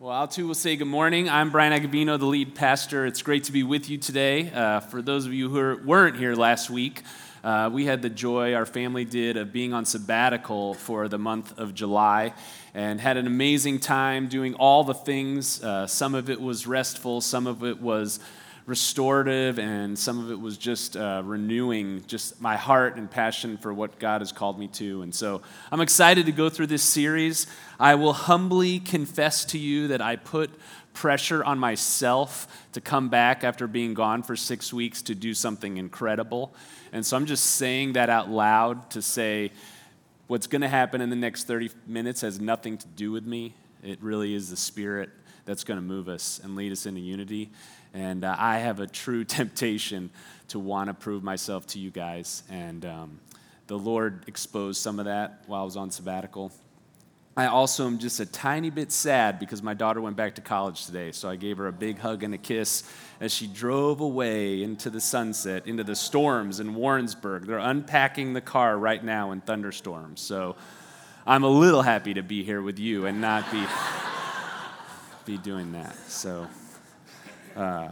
Well, I'll too will say good morning. I'm Brian Agavino, the lead pastor. It's great to be with you today. Uh, for those of you who are, weren't here last week, uh, we had the joy, our family did, of being on sabbatical for the month of July and had an amazing time doing all the things. Uh, some of it was restful, some of it was restorative, and some of it was just uh, renewing just my heart and passion for what God has called me to. And so I'm excited to go through this series. I will humbly confess to you that I put pressure on myself to come back after being gone for six weeks to do something incredible. And so I'm just saying that out loud to say what's going to happen in the next 30 minutes has nothing to do with me. It really is the Spirit that's going to move us and lead us into unity. And uh, I have a true temptation to want to prove myself to you guys. And um, the Lord exposed some of that while I was on sabbatical. I also am just a tiny bit sad because my daughter went back to college today. So I gave her a big hug and a kiss as she drove away into the sunset, into the storms in Warrensburg. They're unpacking the car right now in thunderstorms. So I'm a little happy to be here with you and not be, be doing that. So uh,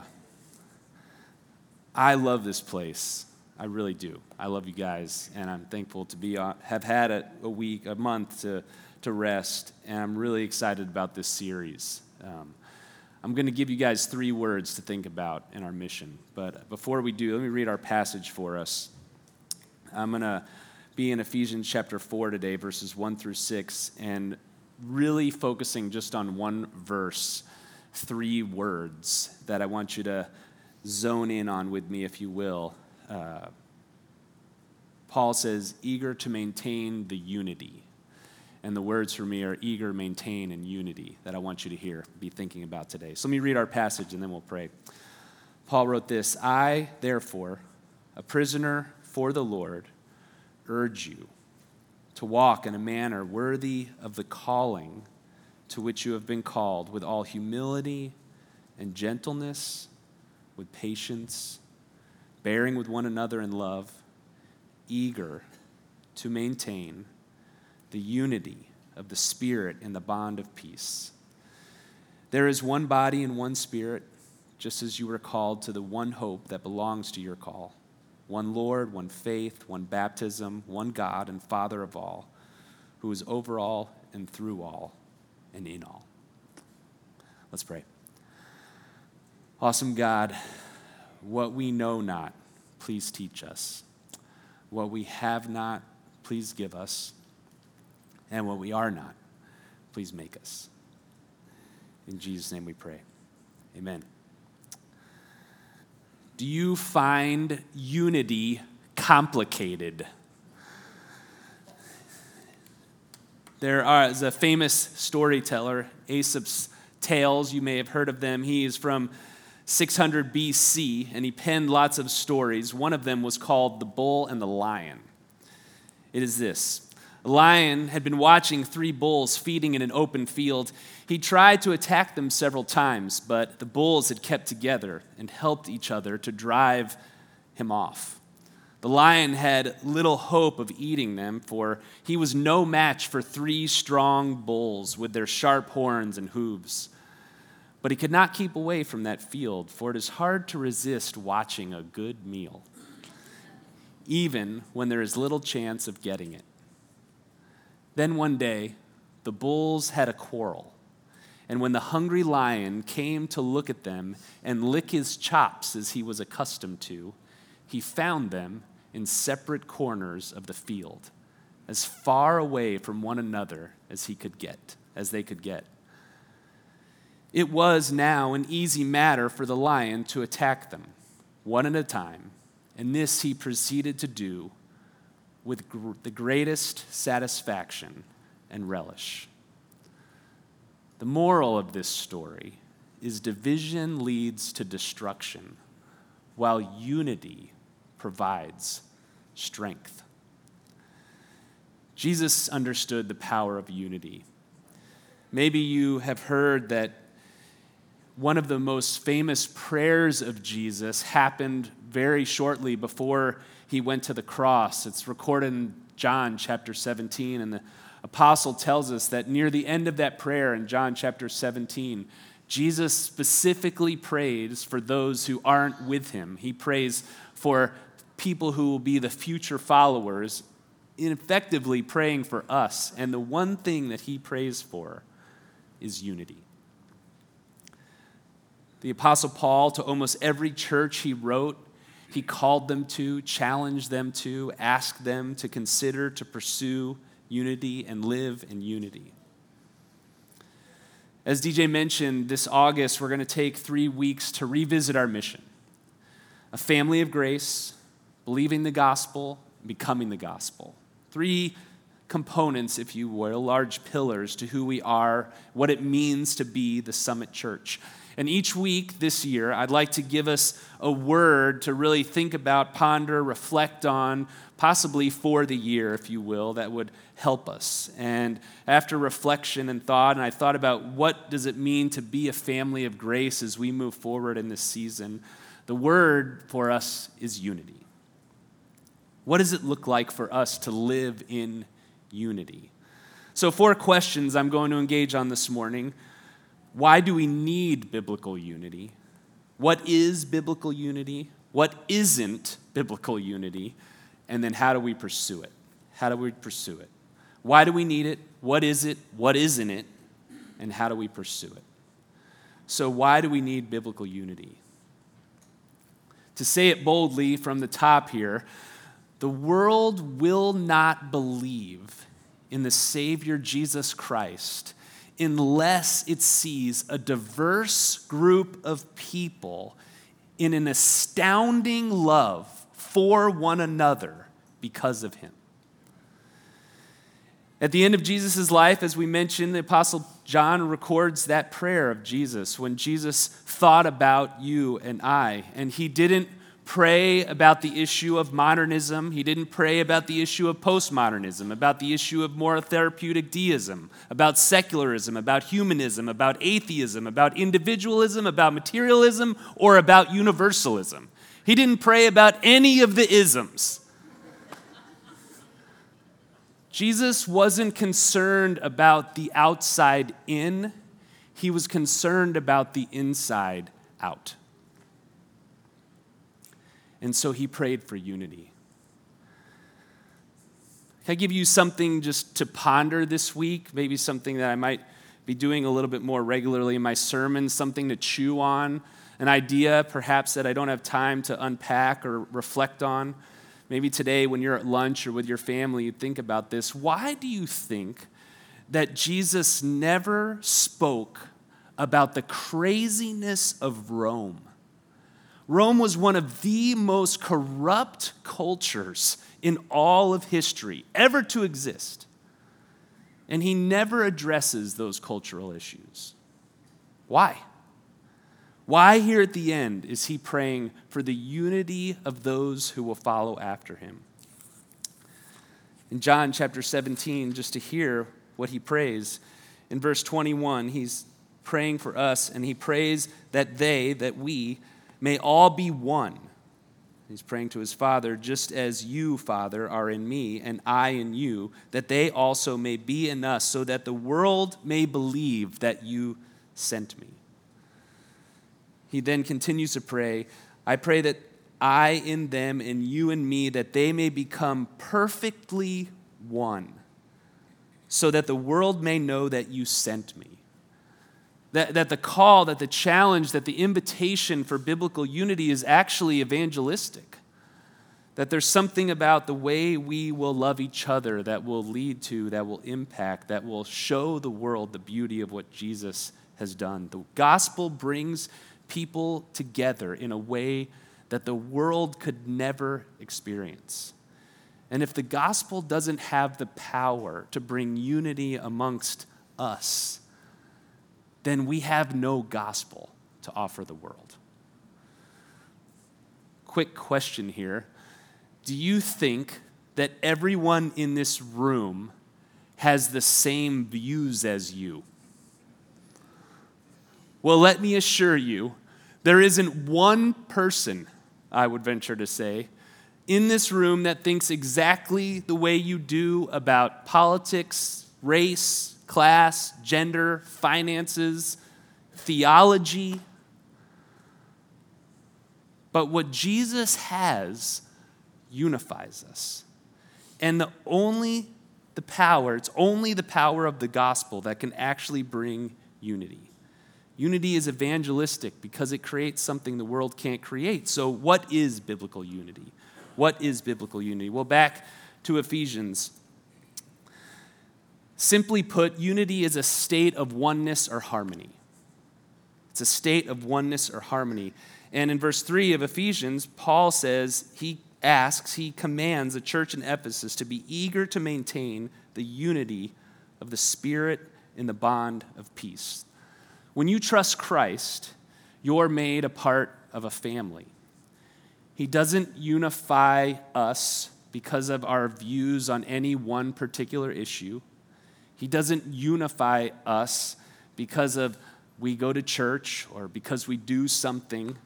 I love this place. I really do. I love you guys, and I'm thankful to be on, have had a, a week, a month to to rest, and I'm really excited about this series. Um, I'm going to give you guys three words to think about in our mission. But before we do, let me read our passage for us. I'm going to be in Ephesians chapter 4 today, verses 1 through 6, and really focusing just on one verse, three words that I want you to zone in on with me, if you will. Uh, Paul says, eager to maintain the unity and the words for me are eager, maintain, and unity that I want you to hear, be thinking about today. So let me read our passage and then we'll pray. Paul wrote this I, therefore, a prisoner for the Lord, urge you to walk in a manner worthy of the calling to which you have been called, with all humility and gentleness, with patience, bearing with one another in love, eager to maintain the unity of the Spirit in the bond of peace. There is one body and one Spirit, just as you were called to the one hope that belongs to your call one Lord, one faith, one baptism, one God and Father of all, who is over all and through all and in all. Let's pray. Awesome God, what we know not, please teach us. What we have not, please give us and what we are not, please make us. In Jesus' name we pray. Amen. Do you find unity complicated? There is a famous storyteller, Aesop's Tales. You may have heard of them. He is from 600 BC, and he penned lots of stories. One of them was called The Bull and the Lion. It is this a lion had been watching three bulls feeding in an open field. He tried to attack them several times, but the bulls had kept together and helped each other to drive him off. The lion had little hope of eating them, for he was no match for three strong bulls with their sharp horns and hooves. But he could not keep away from that field, for it is hard to resist watching a good meal, even when there is little chance of getting it. Then one day, the bulls had a quarrel. And when the hungry lion came to look at them and lick his chops as he was accustomed to, he found them in separate corners of the field, as far away from one another as he could get, as they could get. It was now an easy matter for the lion to attack them, one at a time, and this he proceeded to do with gr- the greatest satisfaction and relish. The moral of this story is division leads to destruction, while unity provides strength. Jesus understood the power of unity. Maybe you have heard that one of the most famous prayers of Jesus happened very shortly before he went to the cross. It's recorded in John chapter 17 and the apostle tells us that near the end of that prayer in John chapter 17, Jesus specifically prays for those who aren't with him. He prays for people who will be the future followers, effectively praying for us. And the one thing that he prays for is unity. The Apostle Paul, to almost every church he wrote, he called them to, challenged them to, asked them to consider, to pursue unity and live in unity. As DJ mentioned, this August we're going to take three weeks to revisit our mission a family of grace, believing the gospel, becoming the gospel. Three components, if you will, large pillars to who we are, what it means to be the Summit Church. And each week this year, I'd like to give us a word to really think about, ponder, reflect on, possibly for the year, if you will, that would help us. And after reflection and thought, and I thought about what does it mean to be a family of grace as we move forward in this season, the word for us is unity. What does it look like for us to live in unity? So, four questions I'm going to engage on this morning. Why do we need biblical unity? What is biblical unity? What isn't biblical unity? And then how do we pursue it? How do we pursue it? Why do we need it? What is it? What isn't it? And how do we pursue it? So, why do we need biblical unity? To say it boldly from the top here, the world will not believe in the Savior Jesus Christ unless it sees a diverse group of people in an astounding love for one another because of him. At the end of Jesus' life, as we mentioned, the Apostle John records that prayer of Jesus when Jesus thought about you and I, and he didn't pray about the issue of modernism. He didn't pray about the issue of postmodernism, about the issue of moralistic therapeutic deism, about secularism, about humanism, about atheism, about individualism, about materialism, or about universalism. He didn't pray about any of the isms. Jesus wasn't concerned about the outside in, he was concerned about the inside out. And so he prayed for unity. Can I give you something just to ponder this week? Maybe something that I might be doing a little bit more regularly in my sermons, something to chew on, an idea perhaps that I don't have time to unpack or reflect on. Maybe today, when you're at lunch or with your family, you think about this. Why do you think that Jesus never spoke about the craziness of Rome? Rome was one of the most corrupt cultures in all of history ever to exist. And he never addresses those cultural issues. Why? Why, here at the end, is he praying for the unity of those who will follow after him? In John chapter 17, just to hear what he prays, in verse 21, he's praying for us, and he prays that they, that we, may all be one. He's praying to his Father, just as you, Father, are in me, and I in you, that they also may be in us, so that the world may believe that you sent me. He then continues to pray, I pray that I in them and you in me, that they may become perfectly one, so that the world may know that you sent me. That, that the call, that the challenge, that the invitation for biblical unity is actually evangelistic. That there's something about the way we will love each other that will lead to, that will impact, that will show the world the beauty of what Jesus has done. The gospel brings people together in a way that the world could never experience. And if the gospel doesn't have the power to bring unity amongst us, then we have no gospel to offer the world. Quick question here Do you think that everyone in this room has the same views as you? Well, let me assure you, there isn't one person, I would venture to say, in this room that thinks exactly the way you do about politics, race, class, gender, finances, theology. But what Jesus has unifies us. And the only the power, it's only the power of the gospel that can actually bring unity. Unity is evangelistic because it creates something the world can't create. So, what is biblical unity? What is biblical unity? Well, back to Ephesians. Simply put, unity is a state of oneness or harmony. It's a state of oneness or harmony. And in verse 3 of Ephesians, Paul says he asks, he commands the church in Ephesus to be eager to maintain the unity of the Spirit in the bond of peace. When you trust Christ, you're made a part of a family. He doesn't unify us because of our views on any one particular issue. He doesn't unify us because of we go to church or because we do something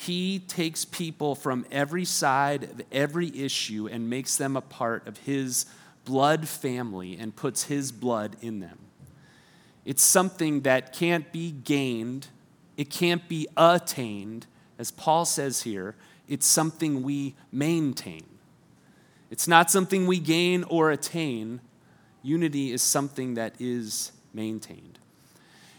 he takes people from every side of every issue and makes them a part of His blood family and puts His blood in them. It's something that can't be gained, it can't be attained. As Paul says here, it's something we maintain. It's not something we gain or attain. Unity is something that is maintained.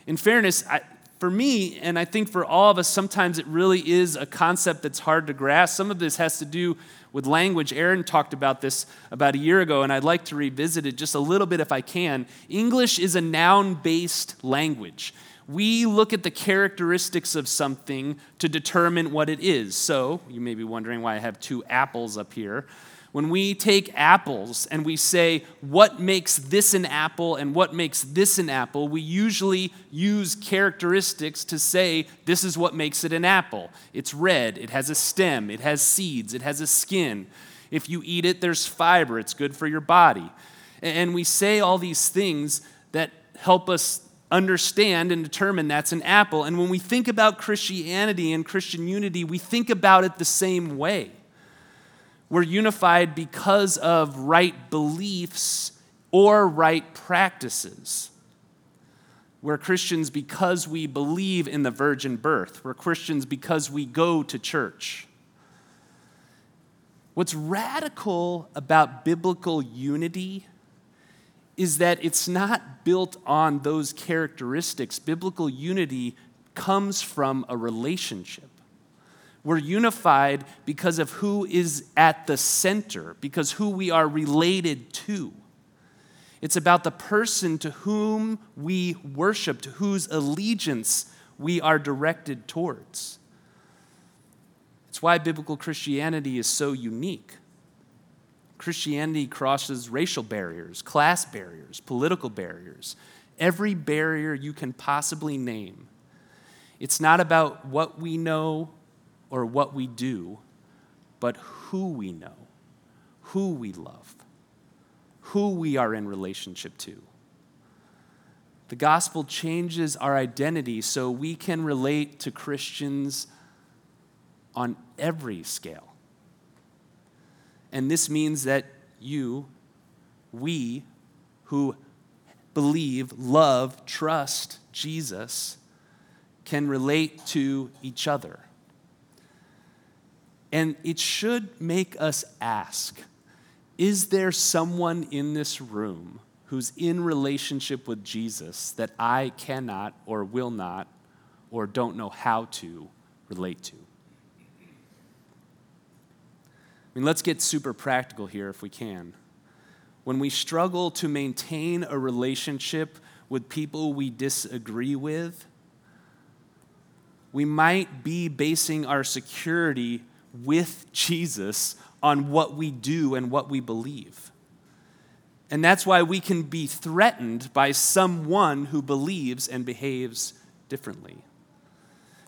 In fairness, I, for me, and I think for all of us, sometimes it really is a concept that's hard to grasp. Some of this has to do with language. Aaron talked about this about a year ago, and I'd like to revisit it just a little bit if I can. English is a noun based language. We look at the characteristics of something to determine what it is. So, you may be wondering why I have two apples up here. When we take apples and we say, what makes this an apple and what makes this an apple, we usually use characteristics to say, this is what makes it an apple. It's red, it has a stem, it has seeds, it has a skin. If you eat it, there's fiber, it's good for your body. And we say all these things that help us understand and determine that's an apple. And when we think about Christianity and Christian unity, we think about it the same way. We're unified because of right beliefs or right practices. We're Christians because we believe in the virgin birth. We're Christians because we go to church. What's radical about biblical unity is that it's not built on those characteristics. Biblical unity comes from a relationship. We're unified because of who is at the center, because who we are related to. It's about the person to whom we worship, to whose allegiance we are directed towards. It's why biblical Christianity is so unique. Christianity crosses racial barriers, class barriers, political barriers, every barrier you can possibly name. It's not about what we know or what we do, but who we know, who we love, who we are in relationship to. The gospel changes our identity so we can relate to Christians on every scale. And this means that you, we, who believe, love, trust Jesus, can relate to each other. And it should make us ask Is there someone in this room who's in relationship with Jesus that I cannot or will not or don't know how to relate to? I mean, let's get super practical here if we can. When we struggle to maintain a relationship with people we disagree with, we might be basing our security with Jesus on what we do and what we believe. And that's why we can be threatened by someone who believes and behaves differently.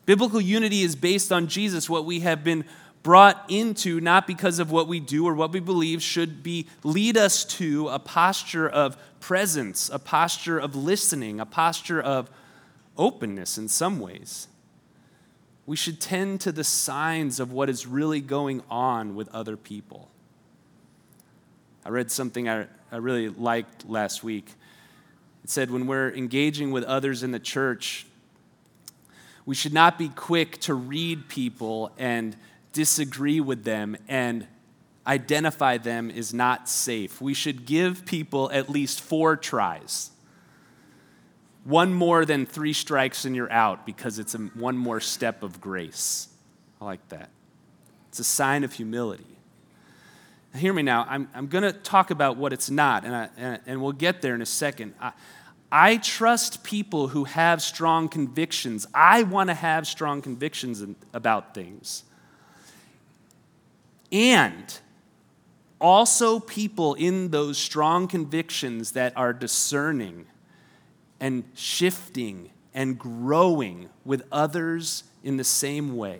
Biblical unity is based on Jesus, what we have been brought into, not because of what we do or what we believe, should be lead us to a posture of presence, a posture of listening, a posture of openness in some ways we should tend to the signs of what is really going on with other people. I read something I, I really liked last week. It said, when we're engaging with others in the church, we should not be quick to read people and disagree with them and identify them as not safe. We should give people at least four tries. One more than three strikes and you're out because it's a, one more step of grace. I like that. It's a sign of humility. Now, hear me now. I'm, I'm going to talk about what it's not, and, I, and, and we'll get there in a second. I, I trust people who have strong convictions. I want to have strong convictions about things. And also people in those strong convictions that are discerning and shifting and growing with others in the same way.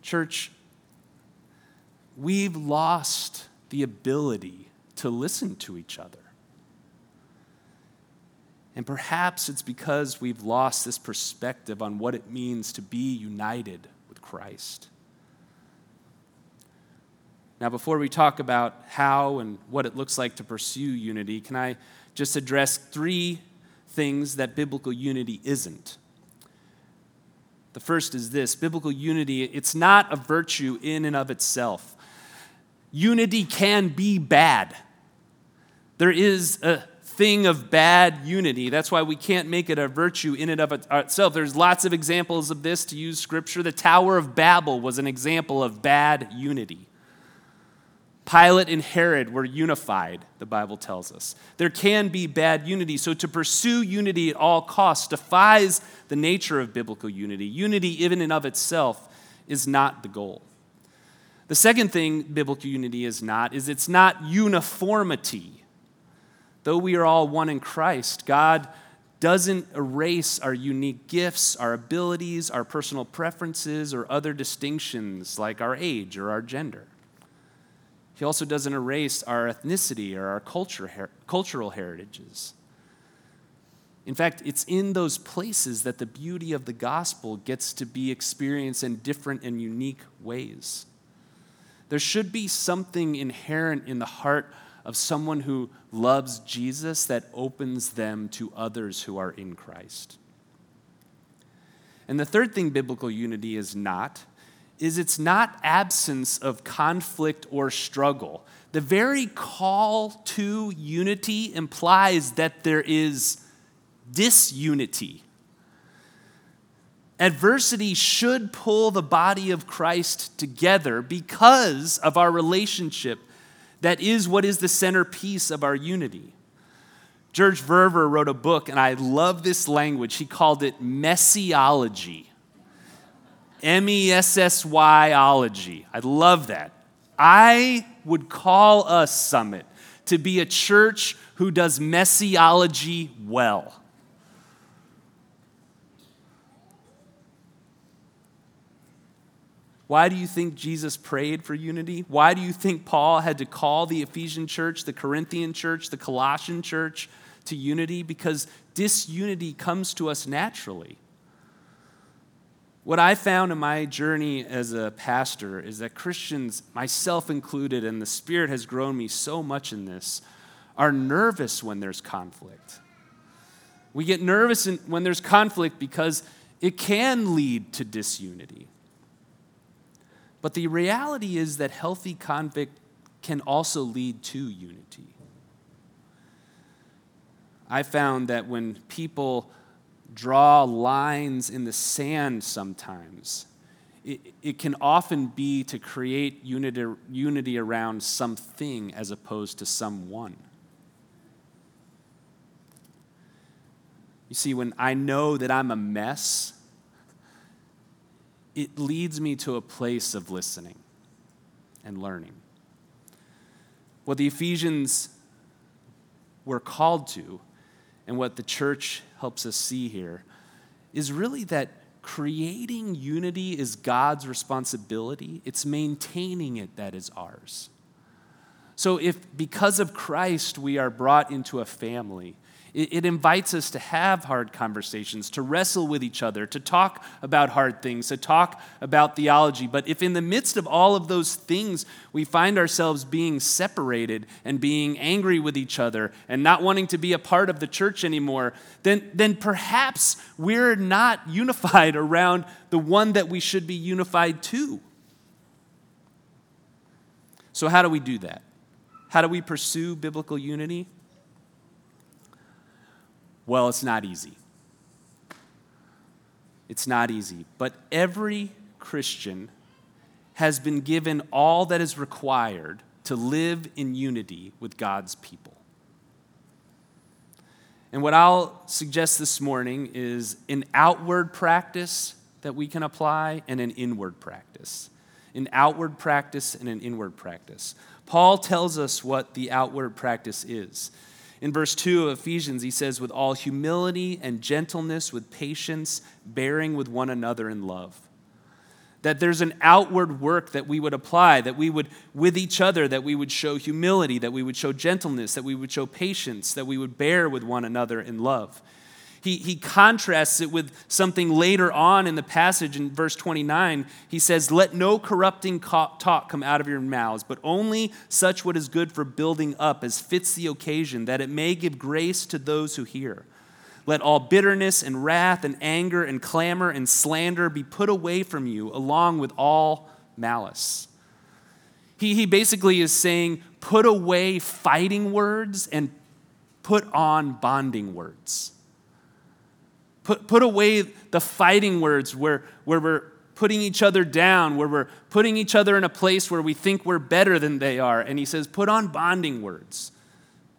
Church, we've lost the ability to listen to each other. And perhaps it's because we've lost this perspective on what it means to be united with Christ. Now, before we talk about how and what it looks like to pursue unity, can I just address three things that biblical unity isn't? The first is this biblical unity, it's not a virtue in and of itself. Unity can be bad. There is a thing of bad unity. That's why we can't make it a virtue in and of itself. There's lots of examples of this to use scripture. The Tower of Babel was an example of bad unity. Pilate and Herod were unified, the Bible tells us. There can be bad unity, so to pursue unity at all costs defies the nature of biblical unity. Unity, even and of itself, is not the goal. The second thing biblical unity is not is it's not uniformity. Though we are all one in Christ, God doesn't erase our unique gifts, our abilities, our personal preferences, or other distinctions like our age or our gender. He also doesn't erase our ethnicity or our culture, her, cultural heritages. In fact, it's in those places that the beauty of the gospel gets to be experienced in different and unique ways. There should be something inherent in the heart of someone who loves Jesus that opens them to others who are in Christ. And the third thing biblical unity is not is it's not absence of conflict or struggle. The very call to unity implies that there is disunity. Adversity should pull the body of Christ together because of our relationship that is what is the centerpiece of our unity. George Verwer wrote a book, and I love this language. He called it Messiology. M E S S Y ology. I love that. I would call us, Summit, to be a church who does messiology well. Why do you think Jesus prayed for unity? Why do you think Paul had to call the Ephesian church, the Corinthian church, the Colossian church to unity? Because disunity comes to us naturally. What I found in my journey as a pastor is that Christians, myself included, and the Spirit has grown me so much in this, are nervous when there's conflict. We get nervous when there's conflict because it can lead to disunity. But the reality is that healthy conflict can also lead to unity. I found that when people draw lines in the sand sometimes. It, it can often be to create unity, unity around something as opposed to someone. You see, when I know that I'm a mess, it leads me to a place of listening and learning. What the Ephesians were called to, and what the church helps us see here is really that creating unity is God's responsibility, it's maintaining it that is ours. So, if because of Christ we are brought into a family, it invites us to have hard conversations, to wrestle with each other, to talk about hard things, to talk about theology. But if in the midst of all of those things we find ourselves being separated and being angry with each other and not wanting to be a part of the church anymore, then, then perhaps we're not unified around the one that we should be unified to. So, how do we do that? How do we pursue biblical unity? Well, it's not easy. It's not easy. But every Christian has been given all that is required to live in unity with God's people. And what I'll suggest this morning is an outward practice that we can apply and an inward practice. An outward practice and an inward practice. Paul tells us what the outward practice is. In verse 2 of Ephesians, he says, with all humility and gentleness, with patience, bearing with one another in love. That there's an outward work that we would apply, that we would, with each other, that we would show humility, that we would show gentleness, that we would show patience, that we would bear with one another in love. He, he contrasts it with something later on in the passage in verse 29. He says, Let no corrupting talk come out of your mouths, but only such what is good for building up as fits the occasion, that it may give grace to those who hear. Let all bitterness and wrath and anger and clamor and slander be put away from you, along with all malice. He, he basically is saying, Put away fighting words and put on bonding words. Put, put away the fighting words where, where we're putting each other down, where we're putting each other in a place where we think we're better than they are. And he says, put on bonding words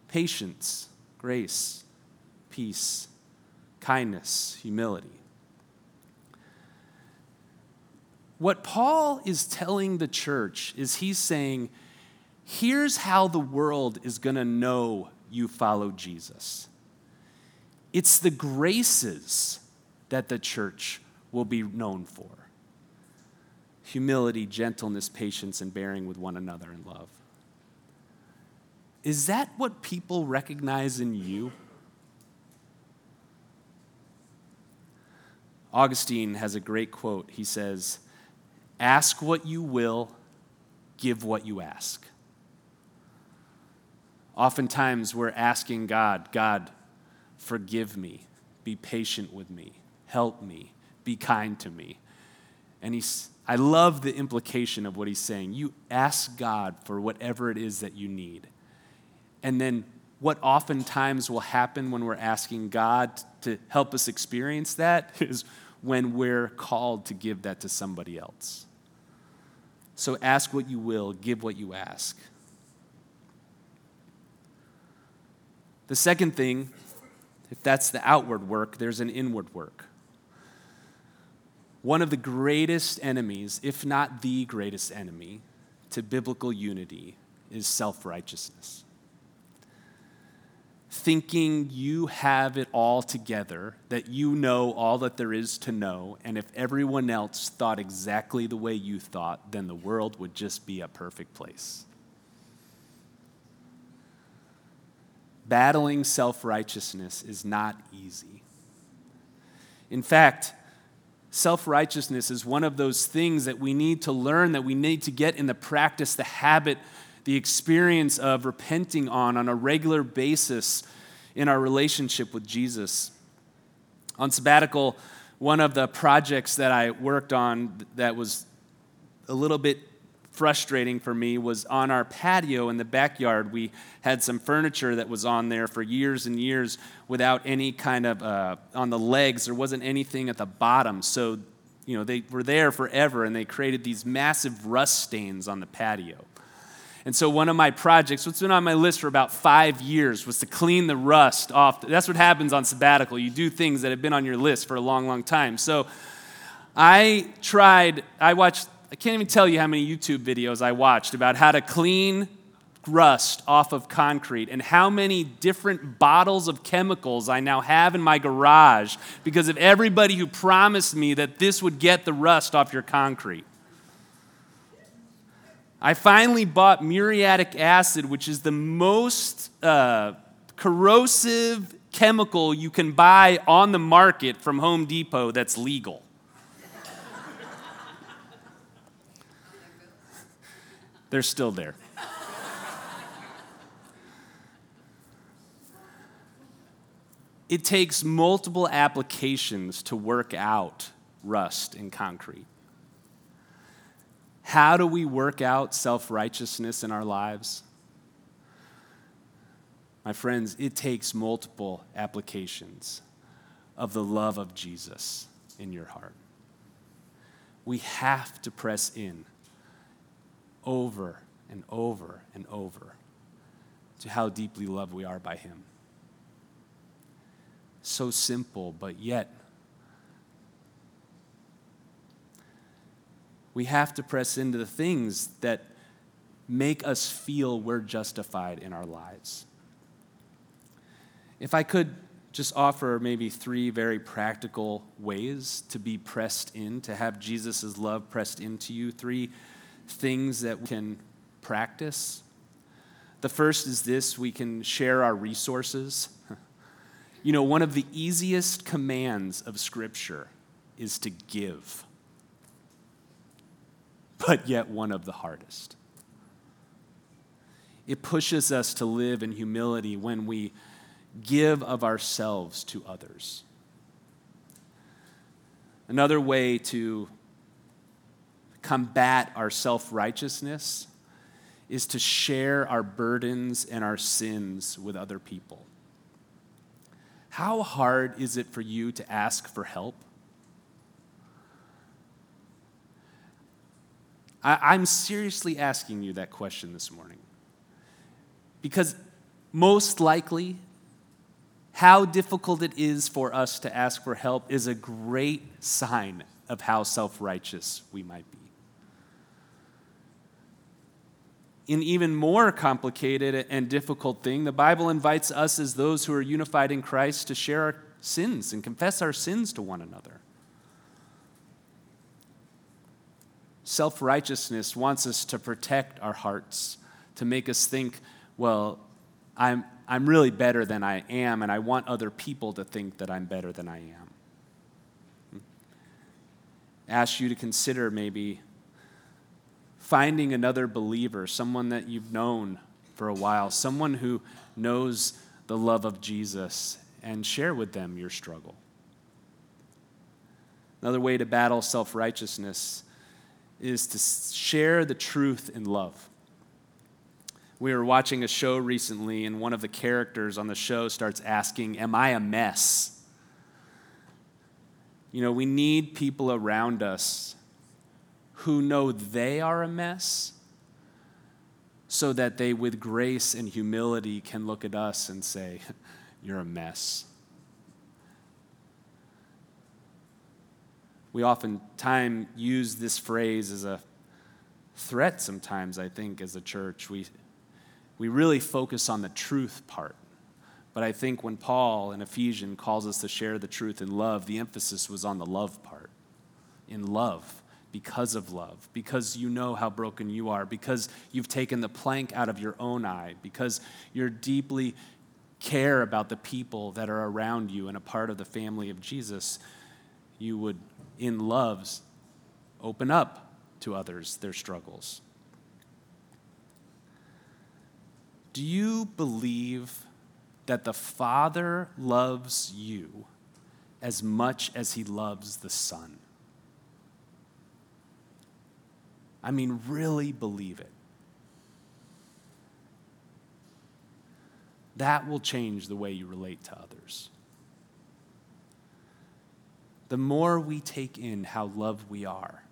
patience, grace, peace, kindness, humility. What Paul is telling the church is he's saying, here's how the world is going to know you follow Jesus. It's the graces that the church will be known for humility, gentleness, patience, and bearing with one another in love. Is that what people recognize in you? Augustine has a great quote. He says, Ask what you will, give what you ask. Oftentimes we're asking God, God, Forgive me. Be patient with me. Help me. Be kind to me. And he's, I love the implication of what he's saying. You ask God for whatever it is that you need. And then what oftentimes will happen when we're asking God to help us experience that is when we're called to give that to somebody else. So ask what you will, give what you ask. The second thing if that's the outward work, there's an inward work. One of the greatest enemies, if not the greatest enemy, to biblical unity is self righteousness. Thinking you have it all together, that you know all that there is to know, and if everyone else thought exactly the way you thought, then the world would just be a perfect place. Battling self righteousness is not easy. In fact, self righteousness is one of those things that we need to learn, that we need to get in the practice, the habit, the experience of repenting on on a regular basis in our relationship with Jesus. On sabbatical, one of the projects that I worked on that was a little bit frustrating for me was on our patio in the backyard. We had some furniture that was on there for years and years without any kind of, uh, on the legs, there wasn't anything at the bottom. So, you know, they were there forever and they created these massive rust stains on the patio. And so, one of my projects, what's been on my list for about five years, was to clean the rust off. That's what happens on sabbatical. You do things that have been on your list for a long, long time. So, I tried, I watched I can't even tell you how many YouTube videos I watched about how to clean rust off of concrete and how many different bottles of chemicals I now have in my garage because of everybody who promised me that this would get the rust off your concrete. I finally bought muriatic acid, which is the most uh, corrosive chemical you can buy on the market from Home Depot that's legal. They're still there. It takes multiple applications to work out rust in concrete. How do we work out self righteousness in our lives? My friends, it takes multiple applications of the love of Jesus in your heart. We have to press in over and over and over to how deeply loved we are by Him so simple, but yet we have to press into the things that make us feel we're justified in our lives. If I could just offer maybe three very practical ways to be pressed in, to have Jesus' love pressed into you, three things that we can practice. The first is this we can share our resources. You know, one of the easiest commands of Scripture is to give, but yet one of the hardest. It pushes us to live in humility when we give of ourselves to others. Another way to combat our self righteousness is to share our burdens and our sins with other people. How hard is it for you to ask for help? I, am seriously asking you that question this morning. Because most likely, how difficult it is for us to ask for help is a great sign of how self righteous we might be. An even more complicated and difficult thing, the Bible invites us as those who are unified in Christ to share our sins and confess our sins to one another. Self righteousness wants us to protect our hearts, to make us think, well, I'm, I'm really better than I am, and I want other people to think that I'm better than I am. Hmm? Ask you to consider maybe finding another believer, someone that you've known for a while, someone who knows the love of Jesus, and share with them your struggle. Another way to battle self righteousness is to share the truth in love. We were watching a show recently, and one of the characters on the show starts asking, Am I a mess? You know, we need people around us who know they are a mess so that they, with grace and humility, can look at us and say, You're a mess. We oftentimes use this phrase as a threat sometimes, I think, as a church. We, we really focus on the truth part. But I think when Paul in Ephesians calls us to share the truth in love, the emphasis was on the love part. In love because of love, because you know how broken you are, because you've taken the plank out of your own eye, because you're deeply care about the people that are around you and a part of the family of Jesus, you would, in loves, open up to others their struggles. Do you believe that the Father loves you as much as he loves the Son? I mean, really believe it. That will change the way you relate to others. The more we take in how loved we are,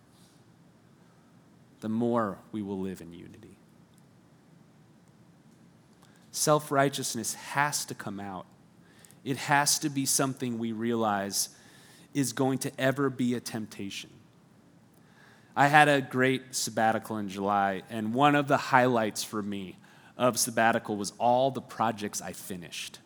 the more we will live in unity. Self righteousness has to come out. It has to be something we realize is going to ever be a temptation. I had a great sabbatical in July, and one of the highlights for me of sabbatical was all the projects I finished.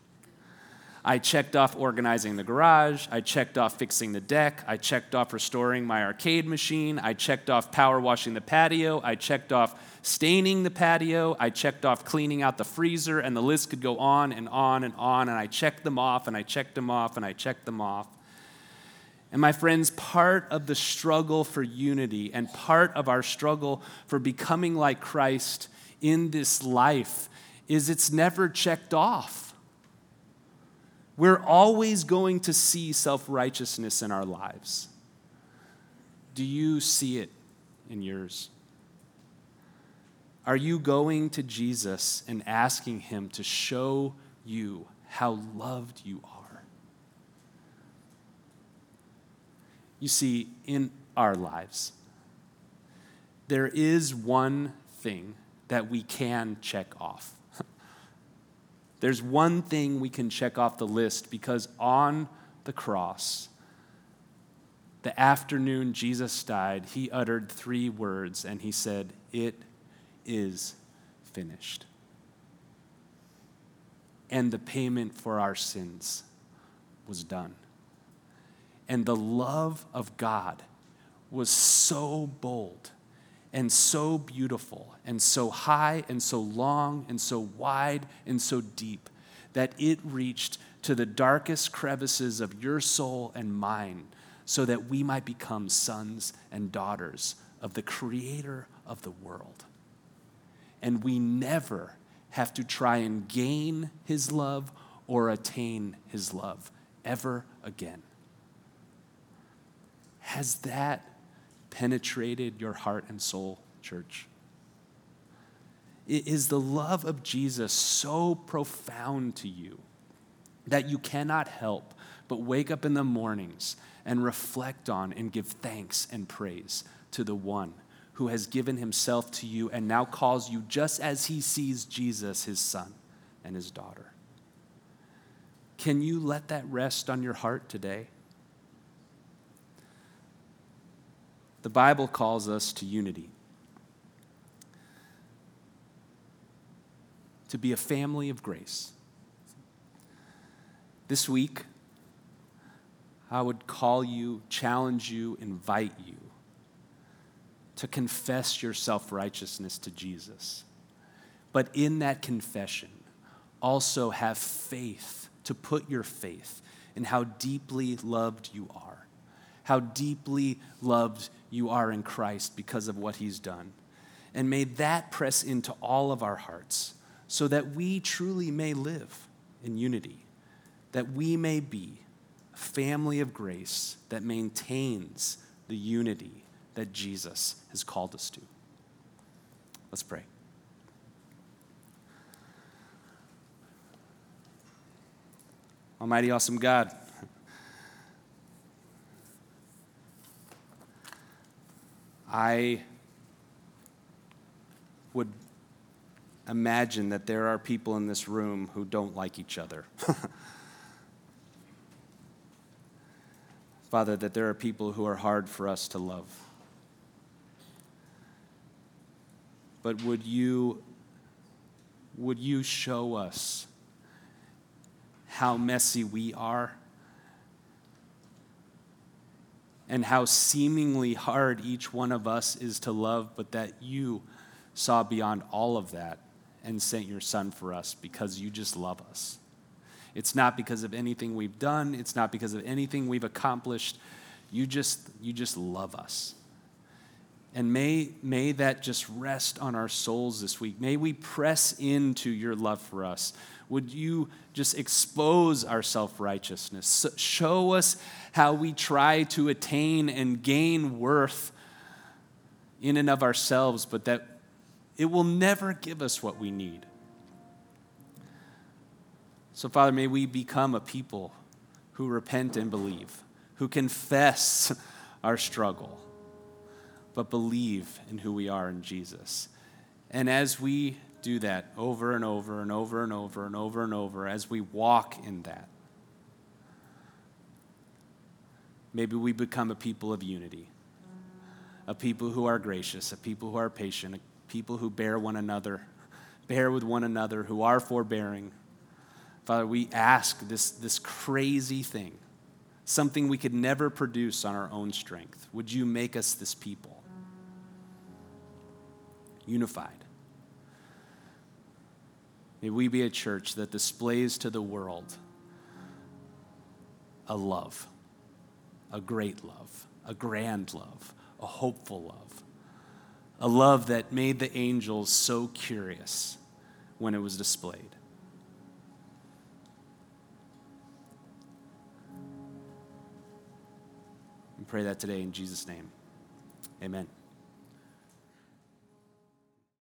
I checked off organizing the garage. I checked off fixing the deck. I checked off restoring my arcade machine. I checked off power washing the patio. I checked off staining the patio. I checked off cleaning out the freezer, and the list could go on and on and on. And I checked them off, and I checked them off, and I checked them off. And my friends, part of the struggle for unity and part of our struggle for becoming like Christ in this life is it's never checked off. We're always going to see self righteousness in our lives. Do you see it in yours? Are you going to Jesus and asking him to show you how loved you are? You see, in our lives, there is one thing that we can check off. There's one thing we can check off the list because on the cross, the afternoon Jesus died, he uttered three words and he said, It is finished. And the payment for our sins was done. And the love of God was so bold and so beautiful and so high and so long and so wide and so deep that it reached to the darkest crevices of your soul and mine so that we might become sons and daughters of the creator of the world. And we never have to try and gain his love or attain his love ever again. Has that penetrated your heart and soul, church? Is the love of Jesus so profound to you that you cannot help but wake up in the mornings and reflect on and give thanks and praise to the one who has given himself to you and now calls you just as he sees Jesus, his son, and his daughter? Can you let that rest on your heart today? The Bible calls us to unity, to be a family of grace. This week, I would call you, challenge you, invite you to confess your self righteousness to Jesus. But in that confession, also have faith, to put your faith in how deeply loved you are, how deeply loved you are in Christ because of what he's done. And may that press into all of our hearts so that we truly may live in unity, that we may be a family of grace that maintains the unity that Jesus has called us to. Let's pray. Almighty, awesome God. I would imagine that there are people in this room who don't like each other. Father, that there are people who are hard for us to love. But would you, would you show us how messy we are? And how seemingly hard each one of us is to love, but that you saw beyond all of that and sent your son for us because you just love us. It's not because of anything we've done, it's not because of anything we've accomplished. You just, you just love us. And may, may that just rest on our souls this week. May we press into your love for us. Would you just expose our self righteousness? Show us how we try to attain and gain worth in and of ourselves, but that it will never give us what we need. So, Father, may we become a people who repent and believe, who confess our struggle, but believe in who we are in Jesus. And as we do that over and over and over and over and over and over as we walk in that. Maybe we become a people of unity, a people who are gracious, a people who are patient, a people who bear one another, bear with one another, who are forbearing, Father, we ask this, this crazy thing, something we could never produce on our own strength. Would you make us this people? Unified. May we be a church that displays to the world a love, a great love, a grand love, a hopeful love, a love that made the angels so curious when it was displayed. We pray that today in Jesus' name. Amen.